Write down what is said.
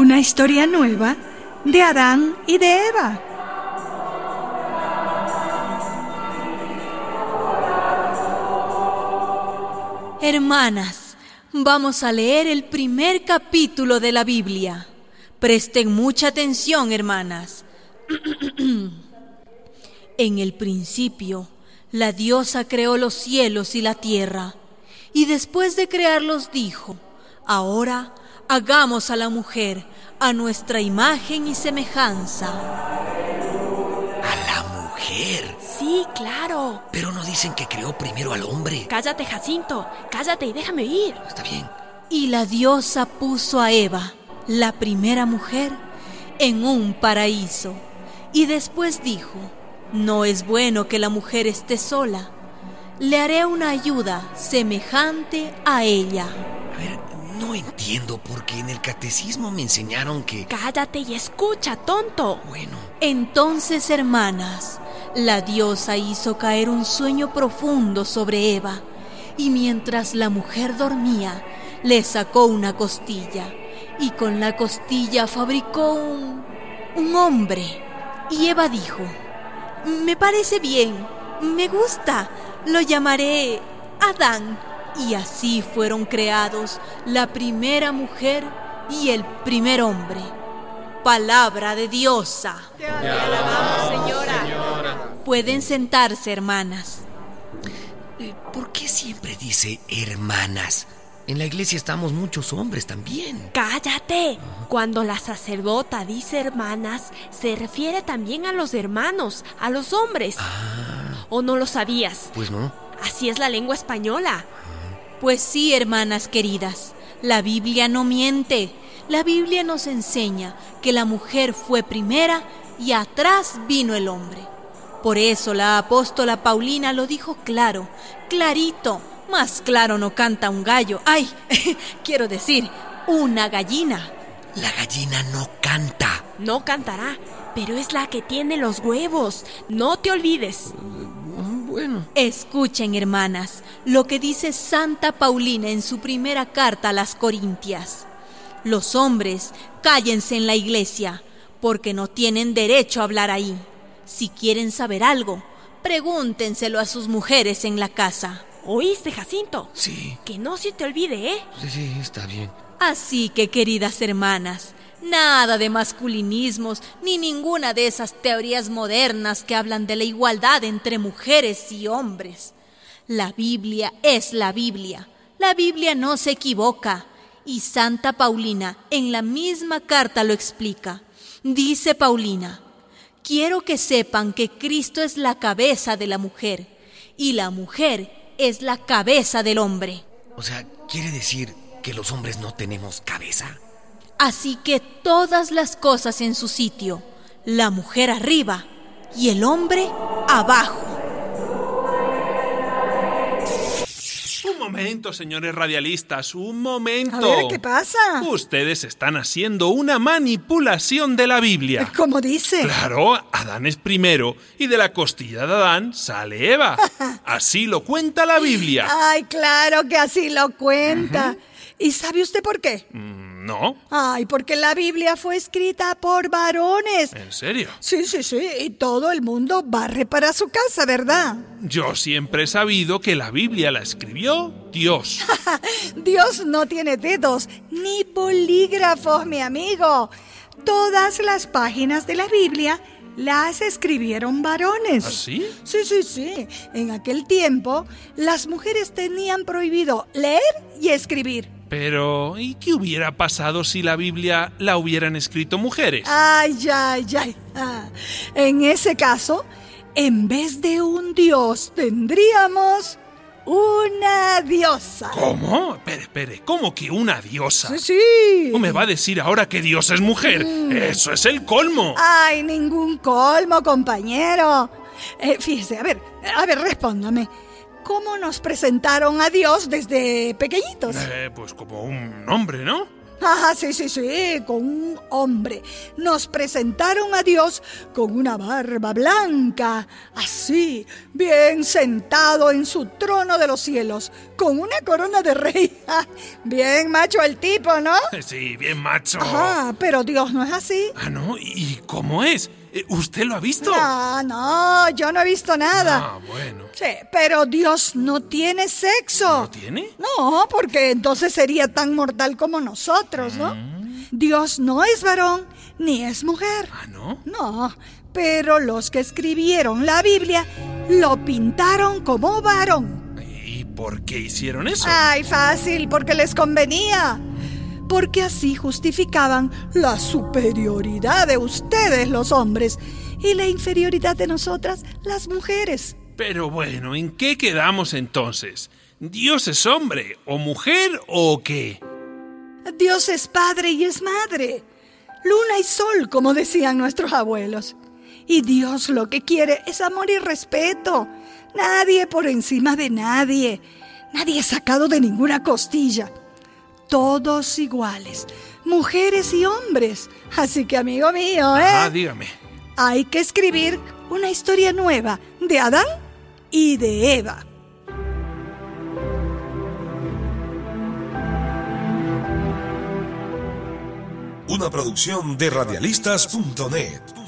una historia nueva de Adán y de Eva. Hermanas, vamos a leer el primer capítulo de la Biblia. Presten mucha atención, hermanas. en el principio, la diosa creó los cielos y la tierra, y después de crearlos dijo, ahora hagamos a la mujer a nuestra imagen y semejanza. ¿A la mujer? Sí, claro. Pero no dicen que creó primero al hombre. Cállate, Jacinto. Cállate y déjame ir. Está bien. Y la diosa puso a Eva, la primera mujer, en un paraíso. Y después dijo, no es bueno que la mujer esté sola. Le haré una ayuda semejante a ella. A ver, no entiendo porque en el catecismo me enseñaron que... Cállate y escucha, tonto. Bueno. Entonces, hermanas, la diosa hizo caer un sueño profundo sobre Eva, y mientras la mujer dormía, le sacó una costilla, y con la costilla fabricó un... un hombre. Y Eva dijo, me parece bien, me gusta, lo llamaré Adán. Y así fueron creados la primera mujer y el primer hombre. Palabra de diosa. Te alabamos, señora. Pueden sentarse, hermanas. Eh, ¿Por qué siempre dice hermanas? En la iglesia estamos muchos hombres también. Cállate. Cuando la sacerdota dice hermanas, se refiere también a los hermanos, a los hombres. Ah, ¿O no lo sabías? pues no. Así es la lengua española. Pues sí, hermanas queridas, la Biblia no miente. La Biblia nos enseña que la mujer fue primera y atrás vino el hombre. Por eso la apóstola Paulina lo dijo claro, clarito, más claro no canta un gallo. Ay, quiero decir, una gallina. La gallina no canta. No cantará, pero es la que tiene los huevos. No te olvides. Bueno. Escuchen, hermanas, lo que dice Santa Paulina en su primera carta a las Corintias. Los hombres, cállense en la iglesia, porque no tienen derecho a hablar ahí. Si quieren saber algo, pregúntenselo a sus mujeres en la casa. ¿Oíste, Jacinto? Sí, Que no se te olvide, ¿eh? sí, sí, está bien. Así que, queridas hermanas, nada de masculinismos ni ninguna de esas teorías modernas que hablan de la igualdad entre mujeres y hombres. La Biblia es la Biblia. La Biblia no se equivoca. Y Santa Paulina en la misma carta lo explica. Dice Paulina, quiero que sepan que Cristo es la cabeza de la mujer y la mujer es la cabeza del hombre. O sea, ¿quiere decir que los hombres no tenemos cabeza? Así que todas las cosas en su sitio, la mujer arriba y el hombre abajo. Un momento, señores radialistas, un momento. A ver, ¿qué pasa? Ustedes están haciendo una manipulación de la Biblia. ¿Cómo dice? Claro, Adán es primero y de la costilla de Adán sale Eva. Así lo cuenta la Biblia. Ay, claro que así lo cuenta. ¿Y sabe usted por qué? Mm, ¿No? Ay, porque la Biblia fue escrita por varones. ¿En serio? Sí, sí, sí, y todo el mundo barre para su casa, ¿verdad? Yo siempre he sabido que la Biblia la escribió Dios. Dios no tiene dedos ni polígrafos, mi amigo. Todas las páginas de la Biblia las escribieron varones. ¿Así? Sí, sí, sí. En aquel tiempo, las mujeres tenían prohibido leer y escribir. Pero, ¿y qué hubiera pasado si la Biblia la hubieran escrito mujeres? Ay, ay, ay. Ah, En ese caso, en vez de un dios, tendríamos una diosa. ¿Cómo? Espere, espere, ¿cómo que una diosa? Sí, sí. ¿O me va a decir ahora que Dios es mujer? Eso es el colmo. Ay, ningún colmo, compañero. Eh, fíjese, a ver, a ver, respóndame. ¿Cómo nos presentaron a Dios desde pequeñitos? Eh, pues como un hombre, ¿no? Ah, sí, sí, sí, con un hombre. Nos presentaron a Dios con una barba blanca, así, bien sentado en su trono de los cielos, con una corona de rey. Bien macho el tipo, ¿no? Sí, bien macho. Ah, pero Dios no es así. Ah, ¿no? ¿Y cómo es? Eh, ¿Usted lo ha visto? No, no, yo no he visto nada. Ah, bueno. Sí, pero Dios no tiene sexo. ¿No tiene? No, porque entonces sería tan mortal como nosotros, ¿no? Dios no es varón ni es mujer. Ah, ¿no? No, pero los que escribieron la Biblia lo pintaron como varón. ¿Y por qué hicieron eso? Ay, fácil, porque les convenía. Porque así justificaban la superioridad de ustedes los hombres y la inferioridad de nosotras las mujeres. Pero bueno, ¿en qué quedamos entonces? ¿Dios es hombre o mujer o qué? Dios es padre y es madre. Luna y sol, como decían nuestros abuelos. Y Dios lo que quiere es amor y respeto. Nadie por encima de nadie. Nadie sacado de ninguna costilla. Todos iguales, mujeres y hombres. Así que, amigo mío, ¿eh? Ah, dígame. Hay que escribir una historia nueva de Adán y de Eva. Una producción de radialistas.net.